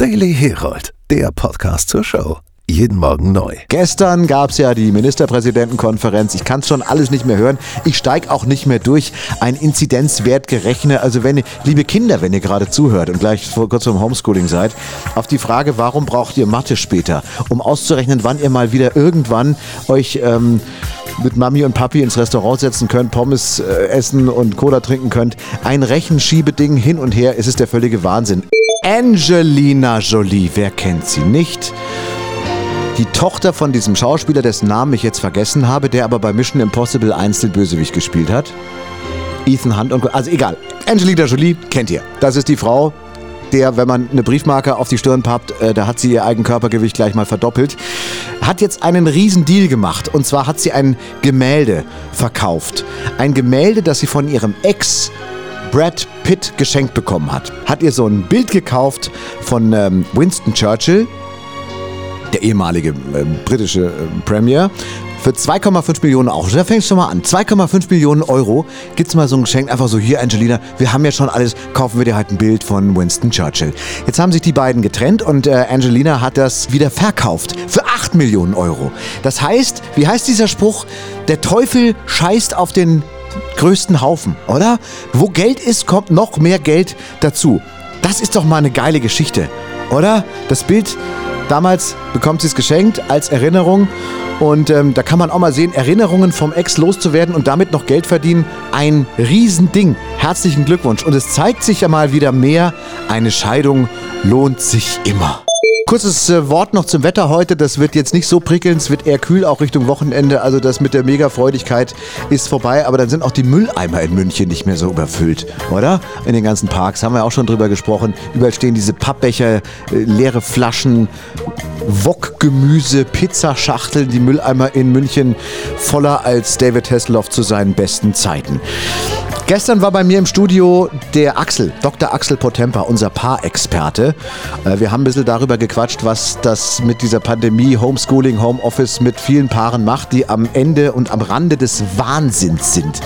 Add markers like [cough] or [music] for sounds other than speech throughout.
Daily Herald, der Podcast zur Show. Jeden Morgen neu. Gestern gab es ja die Ministerpräsidentenkonferenz. Ich kann es schon alles nicht mehr hören. Ich steige auch nicht mehr durch. Ein Inzidenzwert gerechnet. Also wenn liebe Kinder, wenn ihr gerade zuhört und gleich vor, kurz vorm Homeschooling seid, auf die Frage, warum braucht ihr Mathe später, um auszurechnen, wann ihr mal wieder irgendwann euch ähm, mit Mami und Papi ins Restaurant setzen könnt, Pommes äh, essen und Cola trinken könnt. Ein Rechenschiebeding hin und her. Es ist der völlige Wahnsinn. Angelina Jolie, wer kennt sie nicht? Die Tochter von diesem Schauspieler, dessen Namen ich jetzt vergessen habe, der aber bei Mission Impossible 1 den Bösewicht gespielt hat. Ethan Hunt und also egal. Angelina Jolie kennt ihr. Das ist die Frau, der, wenn man eine Briefmarke auf die Stirn pappt, äh, da hat sie ihr Eigenkörpergewicht gleich mal verdoppelt. Hat jetzt einen riesen Deal gemacht. Und zwar hat sie ein Gemälde verkauft. Ein Gemälde, das sie von ihrem Ex Brad Pitt geschenkt bekommen hat. Hat ihr so ein Bild gekauft von ähm, Winston Churchill, der ehemalige äh, britische äh, Premier, für 2,5 Millionen Euro. Da fängst du mal an. 2,5 Millionen Euro gibt's mal so ein Geschenk. Einfach so, hier Angelina, wir haben ja schon alles, kaufen wir dir halt ein Bild von Winston Churchill. Jetzt haben sich die beiden getrennt und äh, Angelina hat das wieder verkauft für 8 Millionen Euro. Das heißt, wie heißt dieser Spruch? Der Teufel scheißt auf den größten Haufen, oder? Wo Geld ist, kommt noch mehr Geld dazu. Das ist doch mal eine geile Geschichte, oder? Das Bild Damals bekommt sie es geschenkt als Erinnerung. Und ähm, da kann man auch mal sehen, Erinnerungen vom Ex loszuwerden und damit noch Geld verdienen. Ein Riesending. Herzlichen Glückwunsch. Und es zeigt sich ja mal wieder mehr, eine Scheidung lohnt sich immer. Kurzes äh, Wort noch zum Wetter heute. Das wird jetzt nicht so prickelnd, es wird eher kühl, auch Richtung Wochenende. Also das mit der Mega-Freudigkeit ist vorbei. Aber dann sind auch die Mülleimer in München nicht mehr so überfüllt, oder? In den ganzen Parks haben wir auch schon drüber gesprochen. Überall stehen diese Pappbecher, äh, leere Flaschen, Wokgemüse, Pizzaschachteln, die Mülleimer in München voller als David Hasselhoff zu seinen besten Zeiten. Gestern war bei mir im Studio der Axel, Dr. Axel Potempa, unser Paarexperte. Äh, wir haben ein bisschen darüber gequatscht, was das mit dieser Pandemie, Homeschooling, Homeoffice mit vielen Paaren macht, die am Ende und am Rande des Wahnsinns sind.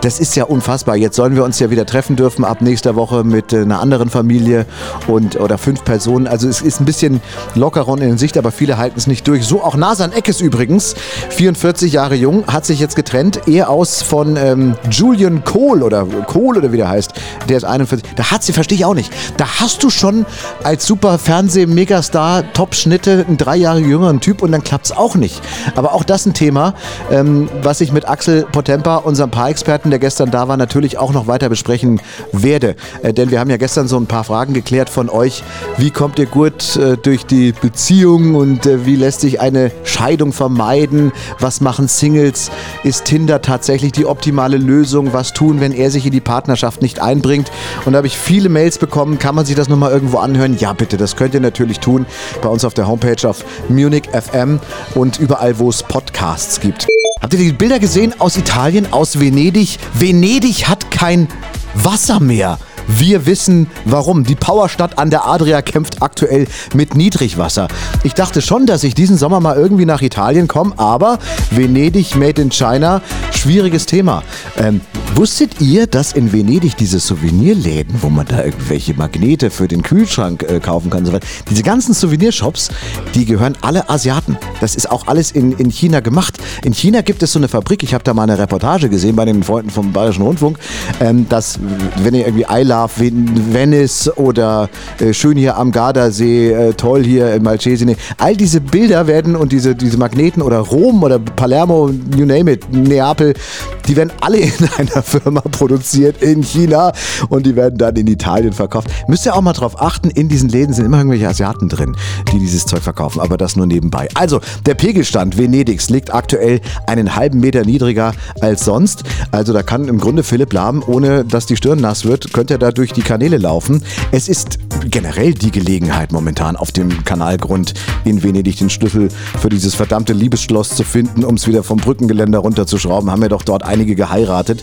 Das ist ja unfassbar. Jetzt sollen wir uns ja wieder treffen dürfen ab nächster Woche mit einer anderen Familie und oder fünf Personen. Also es ist ein bisschen lockerer in Sicht, aber viele halten es nicht durch. So auch Nasan Eckes übrigens, 44 Jahre jung, hat sich jetzt getrennt. Er aus von ähm, Julian Kohl oder Kohl oder wie der heißt. Der ist 41. Da hat sie, verstehe ich auch nicht. Da hast du schon als super Fernseh-Megastar, Top-Schnitte, einen drei Jahre jüngeren Typ und dann klappt es auch nicht. Aber auch das ein Thema, ähm, was ich mit Axel Potempa, unserem Paarexperten, der gestern da war, natürlich auch noch weiter besprechen werde. Äh, denn wir haben ja gestern so ein paar Fragen geklärt von euch. Wie kommt ihr gut äh, durch die Beziehung und äh, wie lässt sich eine Scheidung vermeiden? Was machen Singles? Ist Tinder tatsächlich die optimale Lösung? Was tun, wenn er sich in die Partnerschaft nicht einbringt? Und da habe ich viele Mails bekommen. Kann man sich das nochmal irgendwo anhören? Ja, bitte, das könnt ihr natürlich tun. Bei uns auf der Homepage auf Munich FM und überall, wo es Podcasts gibt. Habt ihr die Bilder gesehen aus Italien, aus Venedig? Venedig hat kein Wasser mehr. Wir wissen warum. Die Powerstadt an der Adria kämpft aktuell mit Niedrigwasser. Ich dachte schon, dass ich diesen Sommer mal irgendwie nach Italien komme, aber Venedig made in China, schwieriges Thema. Ähm, wusstet ihr, dass in Venedig diese Souvenirläden, wo man da irgendwelche Magnete für den Kühlschrank äh, kaufen kann und so weiter, diese ganzen Souvenirshops, die gehören alle Asiaten. Das ist auch alles in, in China gemacht. In China gibt es so eine Fabrik, ich habe da mal eine Reportage gesehen bei den Freunden vom Bayerischen Rundfunk, ähm, dass, wenn ihr irgendwie I Love Venice oder äh, schön hier am Gardasee, äh, toll hier in Malcesine, all diese Bilder werden und diese, diese Magneten oder Rom oder Palermo, you name it, Neapel, die werden alle in [laughs] einer Firma produziert in China und die werden dann in Italien verkauft. Müsst ihr auch mal drauf achten, in diesen Läden sind immer irgendwelche Asiaten drin, die dieses Zeug verkaufen, aber das nur nebenbei. Also, der Pegelstand Venedigs liegt aktuell einen halben Meter niedriger als sonst. Also da kann im Grunde Philipp Lahm, ohne dass die Stirn nass wird, könnte er da durch die Kanäle laufen. Es ist generell die Gelegenheit momentan auf dem Kanalgrund in Venedig den Schlüssel für dieses verdammte Liebesschloss zu finden, um es wieder vom Brückengeländer runterzuschrauben. Haben ja doch dort einige geheiratet.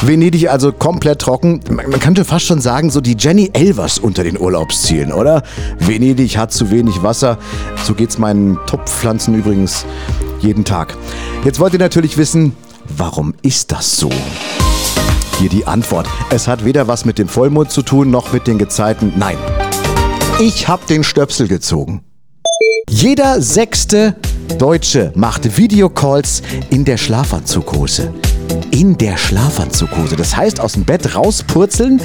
Venedig also komplett trocken. Man könnte fast schon sagen, so die Jenny Elvers unter den Urlaubszielen, oder? Venedig hat zu wenig Wasser. So geht's meinen Topfpflanzen übrigens jeden Tag. Jetzt wollt ihr natürlich wissen, warum ist das so? Hier die Antwort. Es hat weder was mit dem Vollmond zu tun, noch mit den Gezeiten. Nein. Ich habe den Stöpsel gezogen. Jeder sechste Deutsche macht Videocalls in der Schlafanzughose. In der Schlafanzughose. Das heißt, aus dem Bett rauspurzeln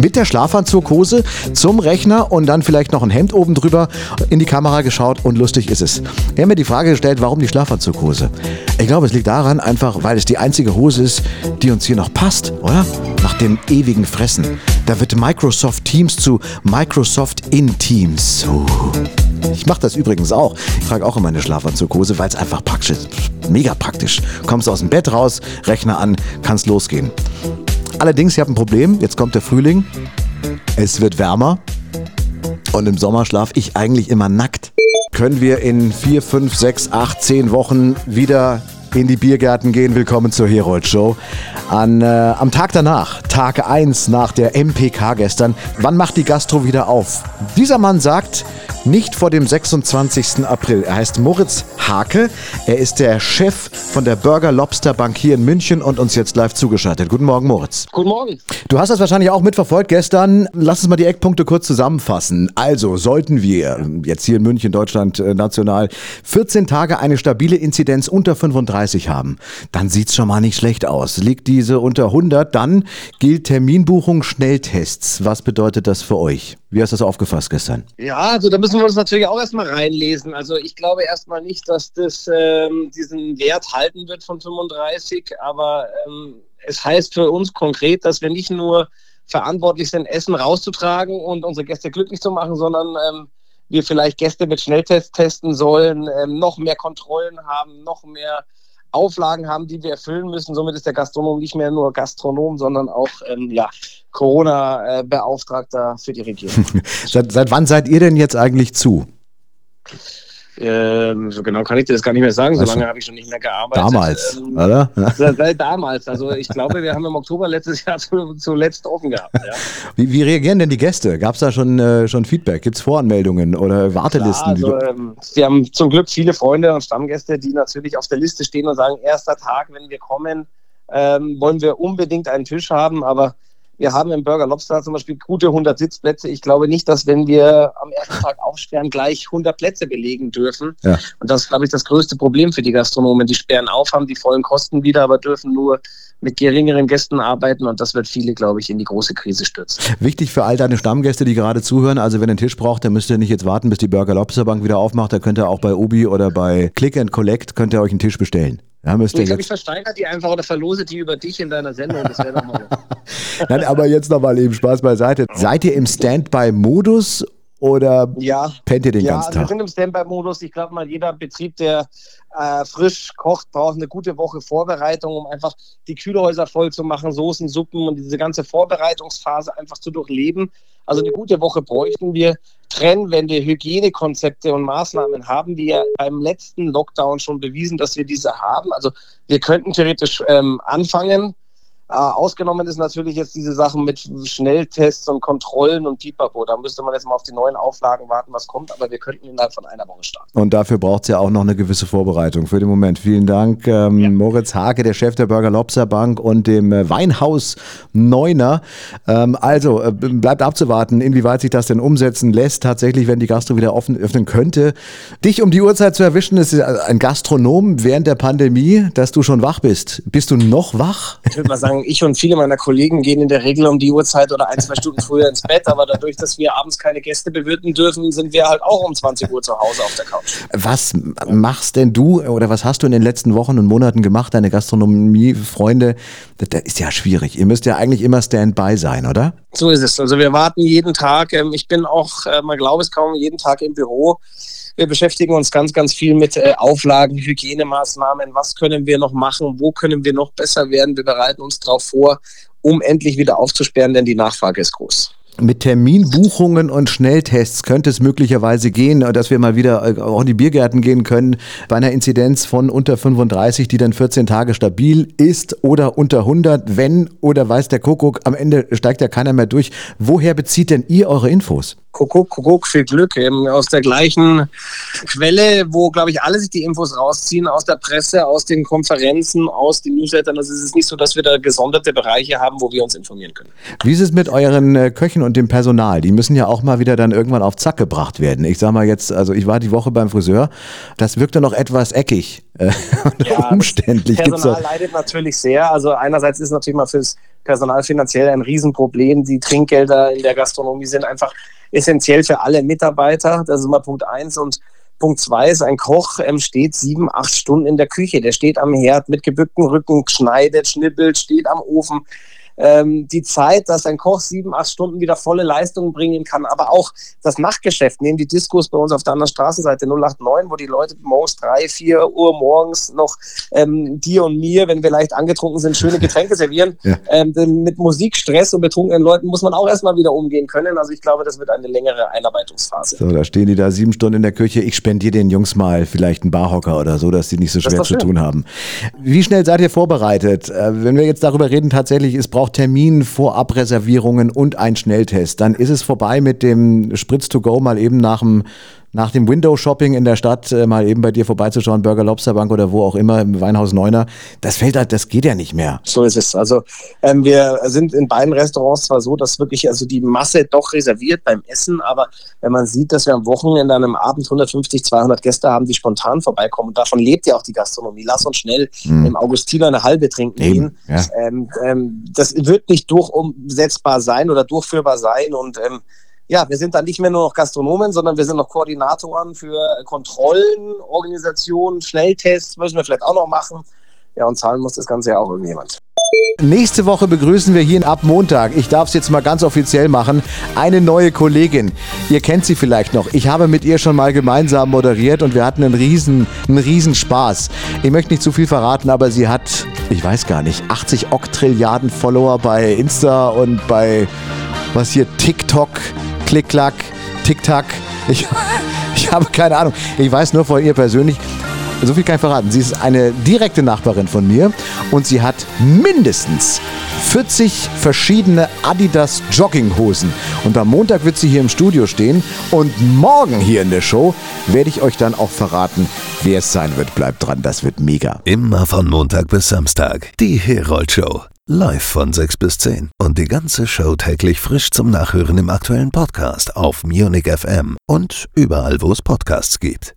mit der Schlafanzughose zum Rechner und dann vielleicht noch ein Hemd oben drüber in die Kamera geschaut und lustig ist es. Wir haben mir die Frage gestellt, warum die Schlafanzughose? Ich glaube, es liegt daran einfach, weil es die einzige Hose ist, die uns hier noch passt, oder? Nach dem ewigen Fressen. Da wird Microsoft Teams zu Microsoft in Teams. Uh. Ich mache das übrigens auch. Ich trage auch immer eine Schlafanzughose, weil es einfach praktisch ist. Mega praktisch. Kommst aus dem Bett raus, Rechner an, kannst losgehen. Allerdings, ich habe ein Problem. Jetzt kommt der Frühling. Es wird wärmer. Und im Sommer schlafe ich eigentlich immer nackt. Können wir in vier, fünf, sechs, acht, zehn Wochen wieder in die Biergärten gehen. Willkommen zur Herold Show. An, äh, am Tag danach, Tag 1 nach der MPK gestern, wann macht die Gastro wieder auf? Dieser Mann sagt, nicht vor dem 26. April. Er heißt Moritz Hake. Er ist der Chef von der Burger Lobster Bank hier in München und uns jetzt live zugeschaltet. Guten Morgen, Moritz. Guten Morgen. Du hast das wahrscheinlich auch mitverfolgt gestern. Lass uns mal die Eckpunkte kurz zusammenfassen. Also sollten wir jetzt hier in München, Deutschland, äh, national 14 Tage eine stabile Inzidenz unter 35 haben, dann sieht's schon mal nicht schlecht aus. Liegt diese unter 100, dann gilt Terminbuchung Schnelltests. Was bedeutet das für euch? Wie hast du das aufgefasst gestern? Ja, also da müssen wir uns natürlich auch erstmal reinlesen. Also ich glaube erstmal nicht, dass das ähm, diesen Wert halten wird von 35, aber ähm, es heißt für uns konkret, dass wir nicht nur verantwortlich sind, Essen rauszutragen und unsere Gäste glücklich zu machen, sondern ähm, wir vielleicht Gäste mit Schnelltests testen sollen, ähm, noch mehr Kontrollen haben, noch mehr Auflagen haben, die wir erfüllen müssen. Somit ist der Gastronom nicht mehr nur Gastronom, sondern auch ähm, ja, Corona-Beauftragter für die Regierung. [laughs] seit, seit wann seid ihr denn jetzt eigentlich zu? Ähm, so genau kann ich dir das gar nicht mehr sagen, so lange habe ich schon nicht mehr gearbeitet. Damals, ähm, oder? [laughs] Seit damals. Also ich glaube, wir haben im Oktober letztes Jahr zuletzt offen gehabt. Ja. [laughs] Wie, wie, reagieren denn die Gäste? Gab es da schon, äh, schon Feedback? Gibt es Voranmeldungen oder Wartelisten? Klar, also, ähm, wir haben zum Glück viele Freunde und Stammgäste, die natürlich auf der Liste stehen und sagen, erster Tag, wenn wir kommen, ähm, wollen wir unbedingt einen Tisch haben, aber wir haben im Burger Lobster zum Beispiel gute 100 Sitzplätze. Ich glaube nicht, dass wenn wir am ersten Tag aufsperren, gleich 100 Plätze belegen dürfen. Ja. Und das ist, glaube ich, das größte Problem für die Gastronomen. Die sperren auf, haben die vollen Kosten wieder, aber dürfen nur mit geringeren Gästen arbeiten und das wird viele, glaube ich, in die große Krise stürzen. Wichtig für all deine Stammgäste, die gerade zuhören, also wenn ihr einen Tisch braucht, dann müsst ihr nicht jetzt warten, bis die Burger Lobster Bank wieder aufmacht, da könnt ihr auch bei Obi oder bei Click and Collect könnt ihr euch einen Tisch bestellen. Ihr ich glaube, ich versteigere die einfach oder verlose die über dich in deiner Sendung. Das wäre doch mal. [laughs] Nein, aber jetzt nochmal eben Spaß beiseite. Seid ihr im Standby-Modus oder ja. pennt ihr den ja, ganzen Tag? Ja, wir sind im Standby-Modus. Ich glaube mal, jeder Betrieb, der äh, frisch kocht, braucht eine gute Woche Vorbereitung, um einfach die Kühlhäuser voll zu machen, Soßen, Suppen und diese ganze Vorbereitungsphase einfach zu durchleben. Also eine gute Woche bräuchten wir. Trennwände, Hygienekonzepte und Maßnahmen haben wir beim letzten Lockdown schon bewiesen, dass wir diese haben. Also wir könnten theoretisch ähm, anfangen, ausgenommen ist natürlich jetzt diese Sachen mit Schnelltests und Kontrollen und Pipapo. Da müsste man jetzt mal auf die neuen Auflagen warten, was kommt, aber wir könnten innerhalb von einer Woche starten. Und dafür braucht es ja auch noch eine gewisse Vorbereitung für den Moment. Vielen Dank, ähm, ja. Moritz Hake, der Chef der Burger Lobster Bank und dem äh, Weinhaus Neuner. Ähm, also äh, bleibt abzuwarten, inwieweit sich das denn umsetzen lässt, tatsächlich, wenn die Gastro wieder offen öffnen könnte. Dich um die Uhrzeit zu erwischen, ist ein Gastronom während der Pandemie, dass du schon wach bist. Bist du noch wach? Ich würde mal sagen, sagen, ich und viele meiner Kollegen gehen in der Regel um die Uhrzeit oder ein, zwei Stunden früher ins Bett, aber dadurch, dass wir abends keine Gäste bewirten dürfen, sind wir halt auch um 20 Uhr zu Hause auf der Couch. Was machst denn du oder was hast du in den letzten Wochen und Monaten gemacht, deine Gastronomie-Freunde? Das, das ist ja schwierig. Ihr müsst ja eigentlich immer Standby sein, oder? So ist es. Also wir warten jeden Tag. Ähm, ich bin auch, äh, man glaubt es kaum, jeden Tag im Büro. Wir beschäftigen uns ganz, ganz viel mit äh, Auflagen, Hygienemaßnahmen. Was können wir noch machen? Wo können wir noch besser werden? Wir bereiten uns darauf vor, um endlich wieder aufzusperren, denn die Nachfrage ist groß. Mit Terminbuchungen und Schnelltests könnte es möglicherweise gehen, dass wir mal wieder äh, auch in die Biergärten gehen können, bei einer Inzidenz von unter 35, die dann 14 Tage stabil ist oder unter 100, wenn oder weiß der Kuckuck, am Ende steigt ja keiner mehr durch. Woher bezieht denn ihr eure Infos? Kuckuck, Kuckuck, viel Glück. Eben aus der gleichen Quelle, wo, glaube ich, alle sich die Infos rausziehen, aus der Presse, aus den Konferenzen, aus den Newslettern. Also es ist nicht so, dass wir da gesonderte Bereiche haben, wo wir uns informieren können. Wie ist es mit euren äh, Köchen und dem Personal? Die müssen ja auch mal wieder dann irgendwann auf Zack gebracht werden. Ich sag mal jetzt, also ich war die Woche beim Friseur, das wirkte noch etwas eckig äh, [laughs] ja, umständlich. Das Personal leidet natürlich sehr. Also einerseits ist natürlich mal fürs Personal finanziell ein Riesenproblem. Die Trinkgelder in der Gastronomie sind einfach essentiell für alle Mitarbeiter. Das ist immer Punkt eins. Und Punkt zwei ist, ein Koch ähm, steht sieben, acht Stunden in der Küche. Der steht am Herd mit gebücktem Rücken, schneidet, schnippelt, steht am Ofen ähm, die Zeit, dass ein Koch sieben, acht Stunden wieder volle Leistung bringen kann, aber auch das Nachtgeschäft, nehmen die Diskos bei uns auf der anderen Straßenseite 089, wo die Leute morgens drei, vier Uhr morgens noch ähm, dir und mir, wenn wir leicht angetrunken sind, schöne Getränke servieren. Ja. Ähm, mit Musik, Stress und betrunkenen Leuten muss man auch erstmal wieder umgehen können. Also ich glaube, das wird eine längere Einarbeitungsphase. So, da stehen die da sieben Stunden in der Küche. Ich spendiere den Jungs mal vielleicht einen Barhocker oder so, dass die nicht so schwer zu tun haben. Wie schnell seid ihr vorbereitet? Äh, wenn wir jetzt darüber reden, tatsächlich, es braucht Termin, Vorabreservierungen und ein Schnelltest. Dann ist es vorbei mit dem Spritz to go mal eben nach dem nach dem Window-Shopping in der Stadt äh, mal eben bei dir vorbeizuschauen, Burger Lobsterbank oder wo auch immer, im Weinhaus Neuner, das fällt halt, das geht ja nicht mehr. So ist es. Also ähm, wir sind in beiden Restaurants zwar so, dass wirklich also die Masse doch reserviert beim Essen, aber wenn man sieht, dass wir am Wochenende an einem Abend 150, 200 Gäste haben, die spontan vorbeikommen, und davon lebt ja auch die Gastronomie. Lass uns schnell hm. im Augustiner eine halbe trinken gehen. Ja. Ähm, ähm, das wird nicht durchumsetzbar sein oder durchführbar sein und ähm, ja, wir sind dann nicht mehr nur noch Gastronomen, sondern wir sind noch Koordinatoren für Kontrollen, Organisationen, Schnelltests müssen wir vielleicht auch noch machen. Ja, und zahlen muss das Ganze ja auch irgendjemand. Nächste Woche begrüßen wir hier ab Montag, ich darf es jetzt mal ganz offiziell machen, eine neue Kollegin. Ihr kennt sie vielleicht noch. Ich habe mit ihr schon mal gemeinsam moderiert und wir hatten einen riesen, einen riesen Spaß. Ich möchte nicht zu viel verraten, aber sie hat, ich weiß gar nicht, 80 Oktrilliarden Follower bei Insta und bei, was hier, TikTok. Klick-Klack, Tick-Tack. Ich, ich habe keine Ahnung. Ich weiß nur von ihr persönlich, so viel kann ich verraten. Sie ist eine direkte Nachbarin von mir und sie hat mindestens 40 verschiedene Adidas Jogginghosen. Und am Montag wird sie hier im Studio stehen und morgen hier in der Show werde ich euch dann auch verraten, wer es sein wird. Bleibt dran, das wird mega. Immer von Montag bis Samstag. Die Herold Show. Live von 6 bis 10. Und die ganze Show täglich frisch zum Nachhören im aktuellen Podcast auf Munich FM und überall, wo es Podcasts gibt.